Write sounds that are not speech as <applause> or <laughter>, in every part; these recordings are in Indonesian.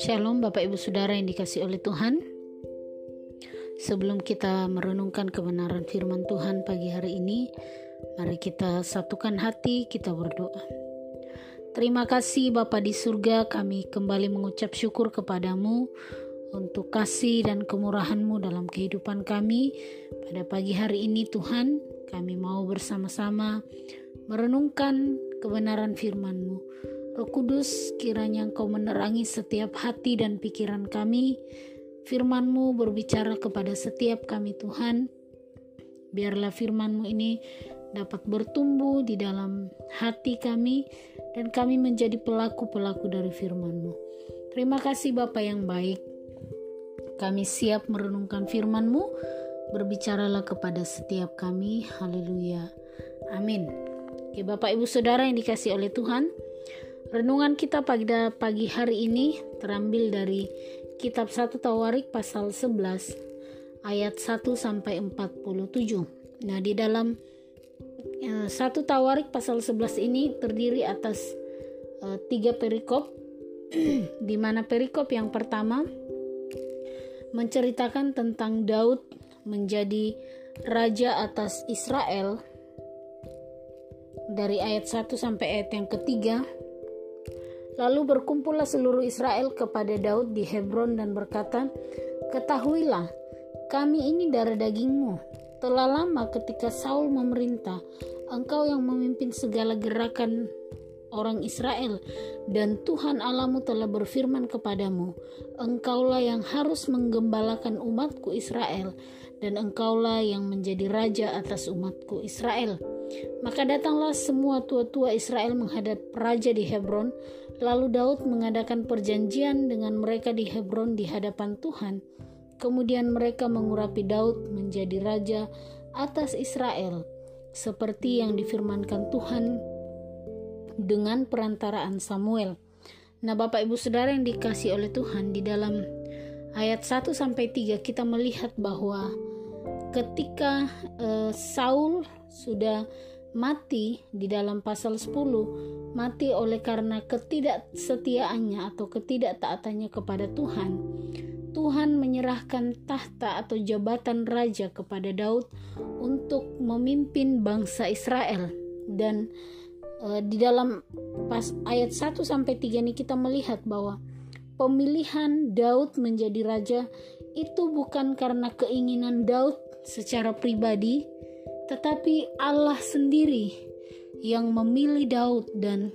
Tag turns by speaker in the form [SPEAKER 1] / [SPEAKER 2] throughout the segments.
[SPEAKER 1] Shalom Bapak Ibu Saudara yang dikasih oleh Tuhan. Sebelum kita merenungkan kebenaran firman Tuhan pagi hari ini Mari kita satukan hati, kita berdoa. Terima kasih Bapa di surga kami kembali mengucap syukur kepadamu Untuk kasih dan kemurahanmu dalam kehidupan kami. Pada pagi hari ini Tuhan kami mau bersama-sama merenungkan kebenaran firman-Mu Roh Kudus, kiranya Engkau menerangi setiap hati dan pikiran kami. Firman-Mu berbicara kepada setiap kami Tuhan. Biarlah firman-Mu ini dapat bertumbuh di dalam hati kami dan kami menjadi pelaku-pelaku dari firman-Mu. Terima kasih Bapa yang baik. Kami siap merenungkan firman-Mu. Berbicaralah kepada setiap kami. Haleluya. Amin. Oke, Bapak Ibu Saudara yang dikasih oleh Tuhan, Renungan kita pada pagi hari ini terambil dari kitab 1 Tawarik pasal 11 ayat 1 sampai 47. Nah, di dalam uh, 1 Tawarik pasal 11 ini terdiri atas uh, tiga perikop <clears throat> di mana perikop yang pertama menceritakan tentang Daud menjadi raja atas Israel dari ayat 1 sampai ayat yang ketiga Lalu berkumpullah seluruh Israel kepada Daud di Hebron dan berkata, Ketahuilah, kami ini darah dagingmu. Telah lama ketika Saul memerintah, engkau yang memimpin segala gerakan orang Israel, dan Tuhan Allahmu telah berfirman kepadamu, Engkaulah yang harus menggembalakan umatku Israel, dan engkaulah yang menjadi raja atas umatku Israel. Maka datanglah semua tua-tua Israel menghadap raja di Hebron, lalu Daud mengadakan perjanjian dengan mereka di Hebron di hadapan Tuhan. Kemudian mereka mengurapi Daud menjadi raja atas Israel, seperti yang difirmankan Tuhan dengan perantaraan Samuel. Nah, Bapak Ibu Saudara yang dikasih oleh Tuhan di dalam ayat 1 sampai 3 kita melihat bahwa ketika uh, Saul sudah mati di dalam pasal 10 mati oleh karena ketidaksetiaannya atau ketidaktaatannya kepada Tuhan. Tuhan menyerahkan tahta atau jabatan raja kepada Daud untuk memimpin bangsa Israel. Dan e, di dalam pas ayat 1 sampai 3 ini kita melihat bahwa pemilihan Daud menjadi raja itu bukan karena keinginan Daud secara pribadi, tetapi Allah sendiri yang memilih Daud dan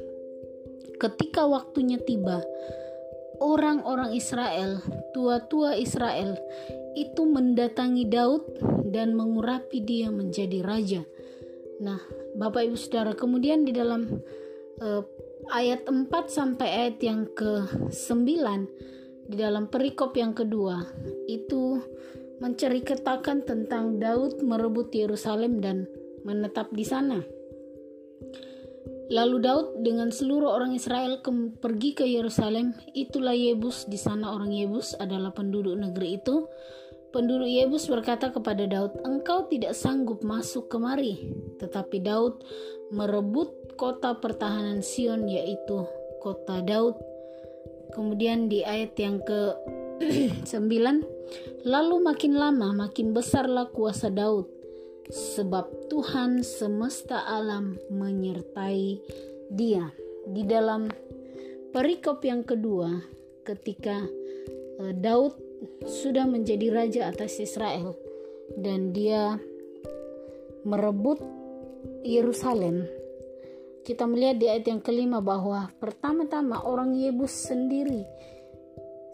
[SPEAKER 1] ketika waktunya tiba, orang-orang Israel, tua-tua Israel itu mendatangi Daud dan mengurapi dia menjadi raja. Nah, Bapak Ibu Saudara, kemudian di dalam uh, ayat 4 sampai ayat yang ke-9 di dalam perikop yang kedua itu menceritakan tentang Daud merebut Yerusalem dan menetap di sana. Lalu Daud dengan seluruh orang Israel ke, pergi ke Yerusalem. Itulah Yebus. Di sana orang Yebus adalah penduduk negeri itu. Penduduk Yebus berkata kepada Daud, "Engkau tidak sanggup masuk kemari." Tetapi Daud merebut kota pertahanan Sion yaitu kota Daud. Kemudian di ayat yang ke <clears throat> 9 Lalu makin lama makin besarlah kuasa Daud sebab Tuhan semesta alam menyertai dia. Di dalam perikop yang kedua ketika uh, Daud sudah menjadi raja atas Israel dan dia merebut Yerusalem kita melihat di ayat yang kelima bahwa pertama-tama orang Yebus sendiri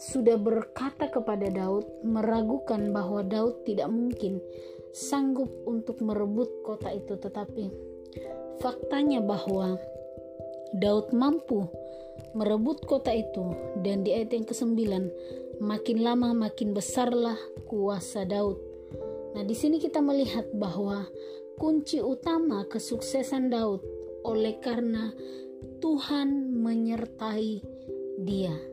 [SPEAKER 1] sudah berkata kepada Daud, meragukan bahwa Daud tidak mungkin sanggup untuk merebut kota itu, tetapi faktanya bahwa Daud mampu merebut kota itu dan di ayat yang ke-9 makin lama makin besarlah kuasa Daud. Nah, di sini kita melihat bahwa kunci utama kesuksesan Daud oleh karena Tuhan menyertai dia.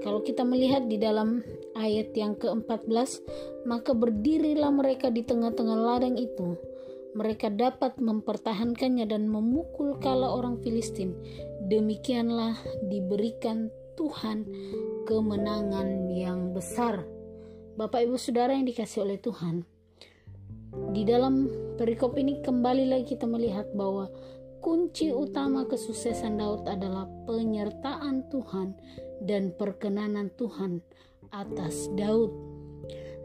[SPEAKER 1] Kalau kita melihat di dalam ayat yang ke-14, maka berdirilah mereka di tengah-tengah ladang itu. mereka dapat mempertahankannya dan memukul kala orang Filistin. Demikianlah diberikan Tuhan kemenangan yang besar. Bapak Ibu Saudara yang dikasih oleh Tuhan. Di dalam perikop ini kembali lagi kita melihat bahwa kunci utama kesuksesan Daud adalah penyertaan Tuhan dan perkenanan Tuhan atas Daud.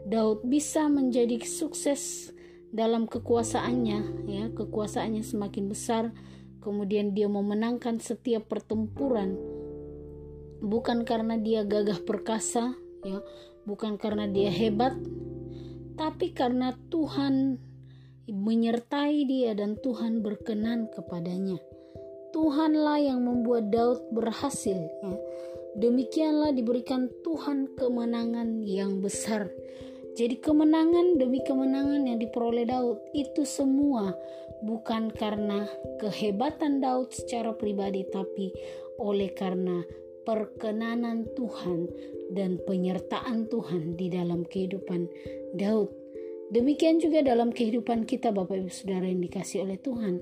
[SPEAKER 1] Daud bisa menjadi sukses dalam kekuasaannya ya kekuasaannya semakin besar kemudian dia memenangkan setiap pertempuran bukan karena dia gagah perkasa ya bukan karena dia hebat tapi karena Tuhan menyertai dia dan Tuhan berkenan kepadanya Tuhanlah yang membuat Daud berhasil ya. Demikianlah diberikan Tuhan kemenangan yang besar jadi kemenangan demi kemenangan yang diperoleh Daud itu semua bukan karena kehebatan Daud secara pribadi tapi oleh karena perkenanan Tuhan dan penyertaan Tuhan di dalam kehidupan Daud. Demikian juga dalam kehidupan kita Bapak Ibu Saudara yang dikasih oleh Tuhan.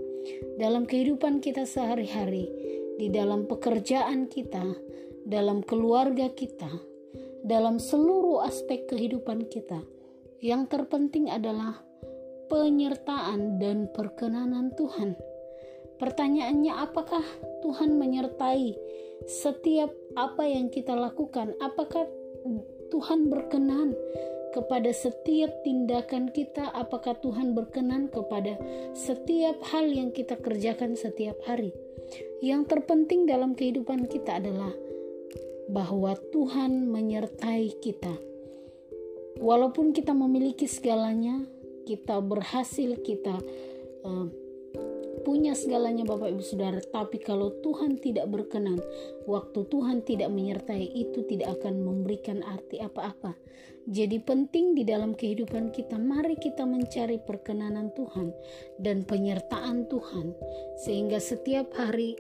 [SPEAKER 1] Dalam kehidupan kita sehari-hari, di dalam pekerjaan kita, dalam keluarga kita, dalam seluruh aspek kehidupan kita. Yang terpenting adalah penyertaan dan perkenanan Tuhan. Pertanyaannya, apakah Tuhan menyertai setiap apa yang kita lakukan? Apakah Tuhan berkenan kepada setiap tindakan kita? Apakah Tuhan berkenan kepada setiap hal yang kita kerjakan setiap hari? Yang terpenting dalam kehidupan kita adalah bahwa Tuhan menyertai kita. Walaupun kita memiliki segalanya, kita berhasil, kita uh, punya segalanya Bapak Ibu Saudara, tapi kalau Tuhan tidak berkenan, waktu Tuhan tidak menyertai itu tidak akan memberikan arti apa-apa. Jadi penting di dalam kehidupan kita, mari kita mencari perkenanan Tuhan dan penyertaan Tuhan sehingga setiap hari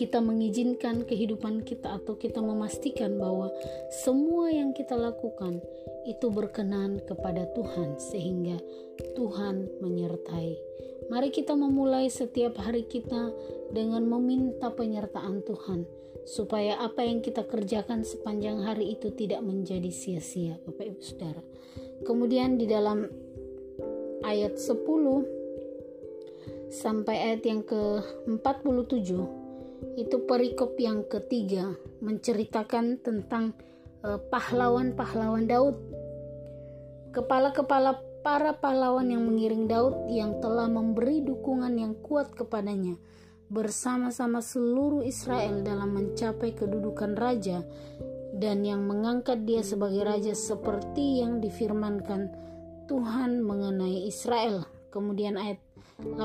[SPEAKER 1] kita mengizinkan kehidupan kita atau kita memastikan bahwa semua yang kita lakukan itu berkenan kepada Tuhan sehingga Tuhan menyertai. Mari kita memulai setiap hari kita dengan meminta penyertaan Tuhan supaya apa yang kita kerjakan sepanjang hari itu tidak menjadi sia-sia Bapak Ibu Saudara. Kemudian di dalam ayat 10 sampai ayat yang ke-47 itu perikop yang ketiga menceritakan tentang uh, pahlawan-pahlawan Daud. Kepala-kepala para pahlawan yang mengiring Daud yang telah memberi dukungan yang kuat kepadanya bersama-sama seluruh Israel dalam mencapai kedudukan raja dan yang mengangkat dia sebagai raja seperti yang difirmankan Tuhan mengenai Israel. Kemudian ayat 18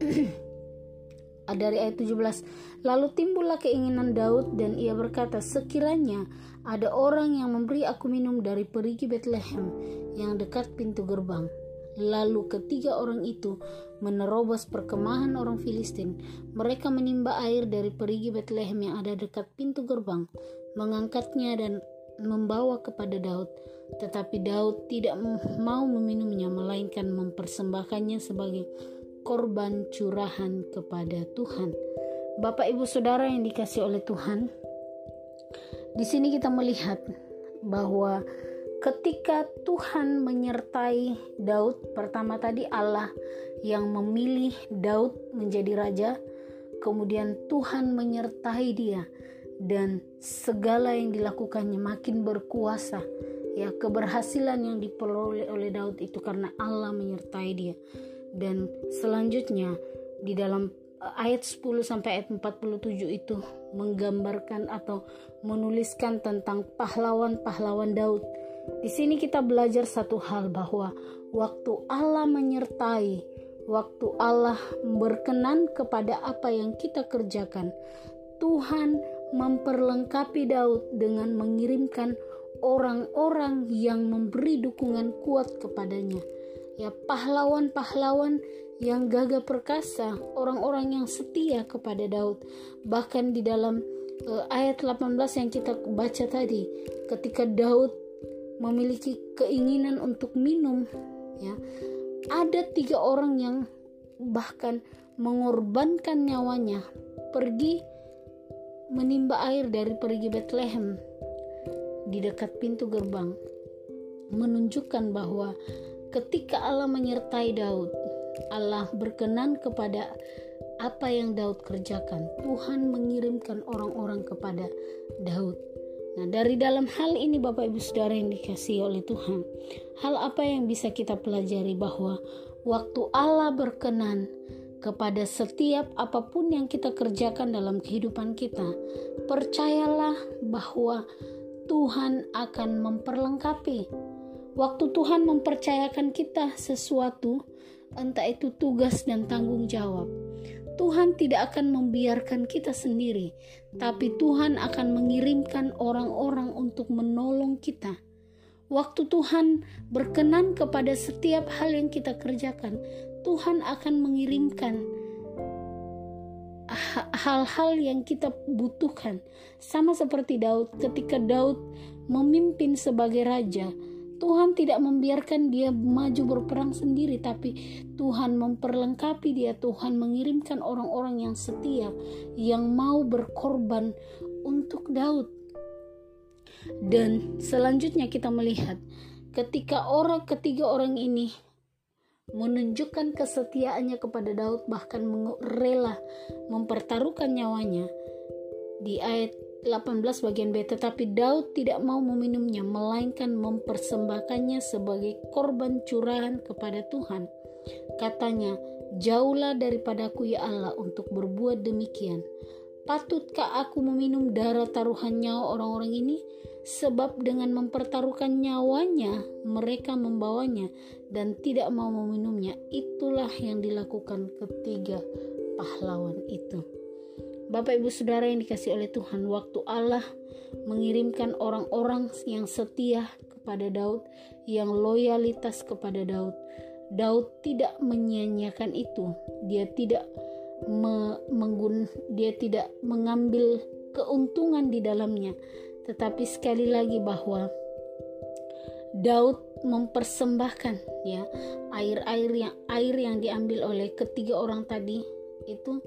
[SPEAKER 1] <clears throat> dari ayat 17 lalu timbullah keinginan Daud dan ia berkata sekiranya ada orang yang memberi aku minum dari perigi Bethlehem yang dekat pintu gerbang lalu ketiga orang itu menerobos perkemahan orang Filistin. Mereka menimba air dari perigi Bethlehem yang ada dekat pintu gerbang mengangkatnya dan membawa kepada Daud. Tetapi Daud tidak mau meminumnya melainkan mempersembahkannya sebagai korban curahan kepada Tuhan. Bapak Ibu Saudara yang dikasih oleh Tuhan, di sini kita melihat bahwa ketika Tuhan menyertai Daud, pertama tadi Allah yang memilih Daud menjadi raja, kemudian Tuhan menyertai dia dan segala yang dilakukannya makin berkuasa. Ya, keberhasilan yang diperoleh oleh Daud itu karena Allah menyertai dia dan selanjutnya di dalam eh, ayat 10 sampai ayat 47 itu menggambarkan atau menuliskan tentang pahlawan-pahlawan Daud. Di sini kita belajar satu hal bahwa waktu Allah menyertai, waktu Allah berkenan kepada apa yang kita kerjakan, Tuhan memperlengkapi Daud dengan mengirimkan orang-orang yang memberi dukungan kuat kepadanya ya pahlawan-pahlawan yang gagah perkasa, orang-orang yang setia kepada Daud. Bahkan di dalam uh, ayat 18 yang kita baca tadi, ketika Daud memiliki keinginan untuk minum, ya, ada tiga orang yang bahkan mengorbankan nyawanya pergi menimba air dari pergi Bethlehem di dekat pintu gerbang menunjukkan bahwa ketika Allah menyertai Daud Allah berkenan kepada apa yang Daud kerjakan Tuhan mengirimkan orang-orang kepada Daud Nah, dari dalam hal ini Bapak Ibu Saudara yang dikasihi oleh Tuhan, hal apa yang bisa kita pelajari bahwa waktu Allah berkenan kepada setiap apa pun yang kita kerjakan dalam kehidupan kita, percayalah bahwa Tuhan akan memperlengkapi. Waktu Tuhan mempercayakan kita sesuatu, entah itu tugas dan tanggung jawab, Tuhan tidak akan membiarkan kita sendiri, tapi Tuhan akan mengirimkan orang-orang untuk menolong kita. Waktu Tuhan berkenan kepada setiap hal yang kita kerjakan, Tuhan akan mengirimkan hal-hal yang kita butuhkan. Sama seperti Daud, ketika Daud memimpin sebagai raja, Tuhan tidak membiarkan dia maju berperang sendiri, tapi Tuhan memperlengkapi dia. Tuhan mengirimkan orang-orang yang setia, yang mau berkorban untuk Daud. Dan selanjutnya kita melihat ketika orang ketiga orang ini menunjukkan kesetiaannya kepada Daud bahkan rela mempertaruhkan nyawanya di ayat 18 bagian B tetapi Daud tidak mau meminumnya melainkan mempersembahkannya sebagai korban curahan kepada Tuhan. Katanya jauhlah daripadaku ya Allah untuk berbuat demikian. Patutkah aku meminum darah taruhan nyawa orang-orang ini? Sebab dengan mempertaruhkan nyawanya mereka membawanya dan tidak mau meminumnya. Itulah yang dilakukan ketiga pahlawan itu Bapak Ibu Saudara yang dikasih oleh Tuhan, waktu Allah mengirimkan orang-orang yang setia kepada Daud, yang loyalitas kepada Daud, Daud tidak menyia-nyiakan itu. Dia tidak me menggun dia tidak mengambil keuntungan di dalamnya. Tetapi sekali lagi bahwa Daud mempersembahkan ya air-air yang air yang diambil oleh ketiga orang tadi itu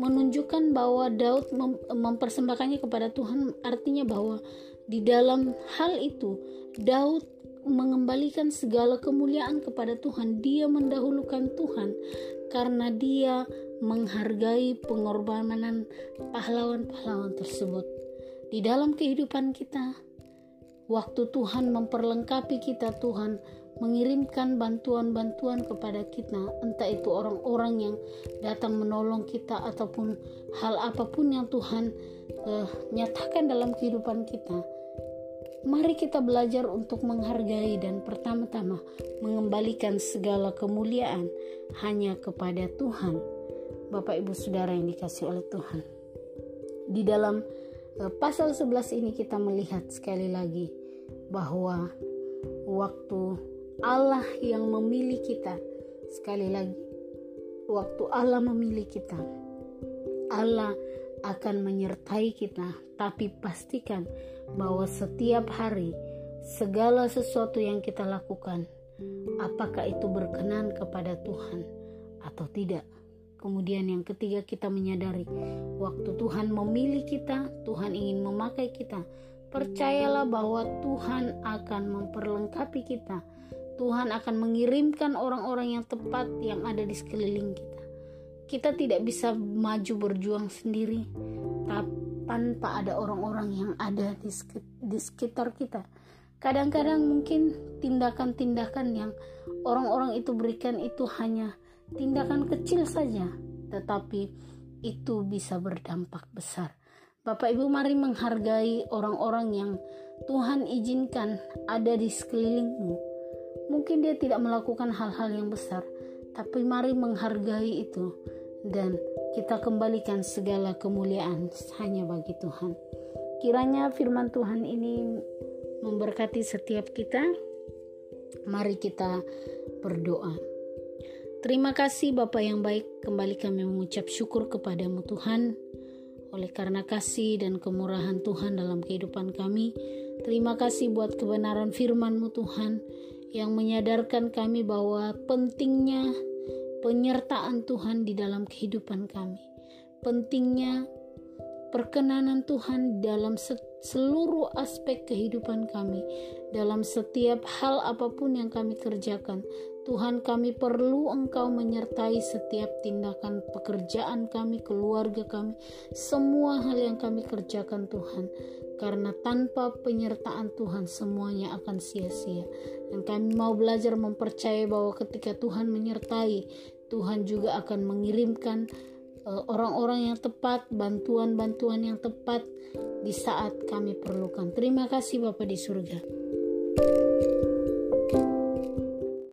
[SPEAKER 1] menunjukkan bahwa Daud mem mempersembahkannya kepada Tuhan artinya bahwa di dalam hal itu Daud mengembalikan segala kemuliaan kepada Tuhan. Dia mendahulukan Tuhan karena dia menghargai pengorbanan pahlawan-pahlawan tersebut. Di dalam kehidupan kita, waktu Tuhan memperlengkapi kita, Tuhan mengirimkan bantuan-bantuan kepada kita, entah itu orang-orang yang datang menolong kita ataupun hal apa pun yang Tuhan uh, nyatakan dalam kehidupan kita. Mari kita belajar untuk menghargai dan pertama-tama mengembalikan segala kemuliaan hanya kepada Tuhan. Bapak Ibu Saudara yang dikasih oleh Tuhan. Di dalam uh, pasal 11 ini kita melihat sekali lagi bahwa waktu Allah yang memilih kita. Sekali lagi, waktu Allah memilih kita, Allah akan menyertai kita, tapi pastikan bahwa setiap hari segala sesuatu yang kita lakukan, apakah itu berkenan kepada Tuhan atau tidak. Kemudian yang ketiga kita menyadari waktu Tuhan memilih kita, Tuhan ingin memakai kita. Percayalah bahwa Tuhan akan memperlengkapi kita Tuhan akan mengirimkan orang-orang yang tepat yang ada di sekeliling kita. Kita tidak bisa maju berjuang sendiri tanpa ada orang-orang yang ada di sekitar kita. Kadang-kadang mungkin tindakan-tindakan yang orang-orang itu berikan itu hanya tindakan kecil saja, tetapi itu bisa berdampak besar. Bapak Ibu mari menghargai orang-orang yang Tuhan izinkan ada di sekelilingmu Mungkin dia tidak melakukan hal-hal yang besar, tapi mari menghargai itu dan kita kembalikan segala kemuliaan hanya bagi Tuhan. Kiranya firman Tuhan ini memberkati setiap kita. Mari kita berdoa. Terima kasih Bapak yang baik, kembali kami mengucap syukur kepadamu Tuhan. Oleh karena kasih dan kemurahan Tuhan dalam kehidupan kami, terima kasih buat kebenaran firman-Mu Tuhan yang menyadarkan kami bahwa pentingnya penyertaan Tuhan di dalam kehidupan kami. Pentingnya perkenanan Tuhan dalam seluruh aspek kehidupan kami, dalam setiap hal apa pun yang kami kerjakan. Tuhan kami perlu Engkau menyertai setiap tindakan pekerjaan kami, keluarga kami, semua hal yang kami kerjakan Tuhan. Karena tanpa penyertaan Tuhan semuanya akan sia-sia. Dan kami mau belajar mempercayai bahwa ketika Tuhan menyertai, Tuhan juga akan mengirimkan eh, orang-orang yang tepat, bantuan-bantuan yang tepat di saat kami perlukan. Terima kasih Bapak di surga.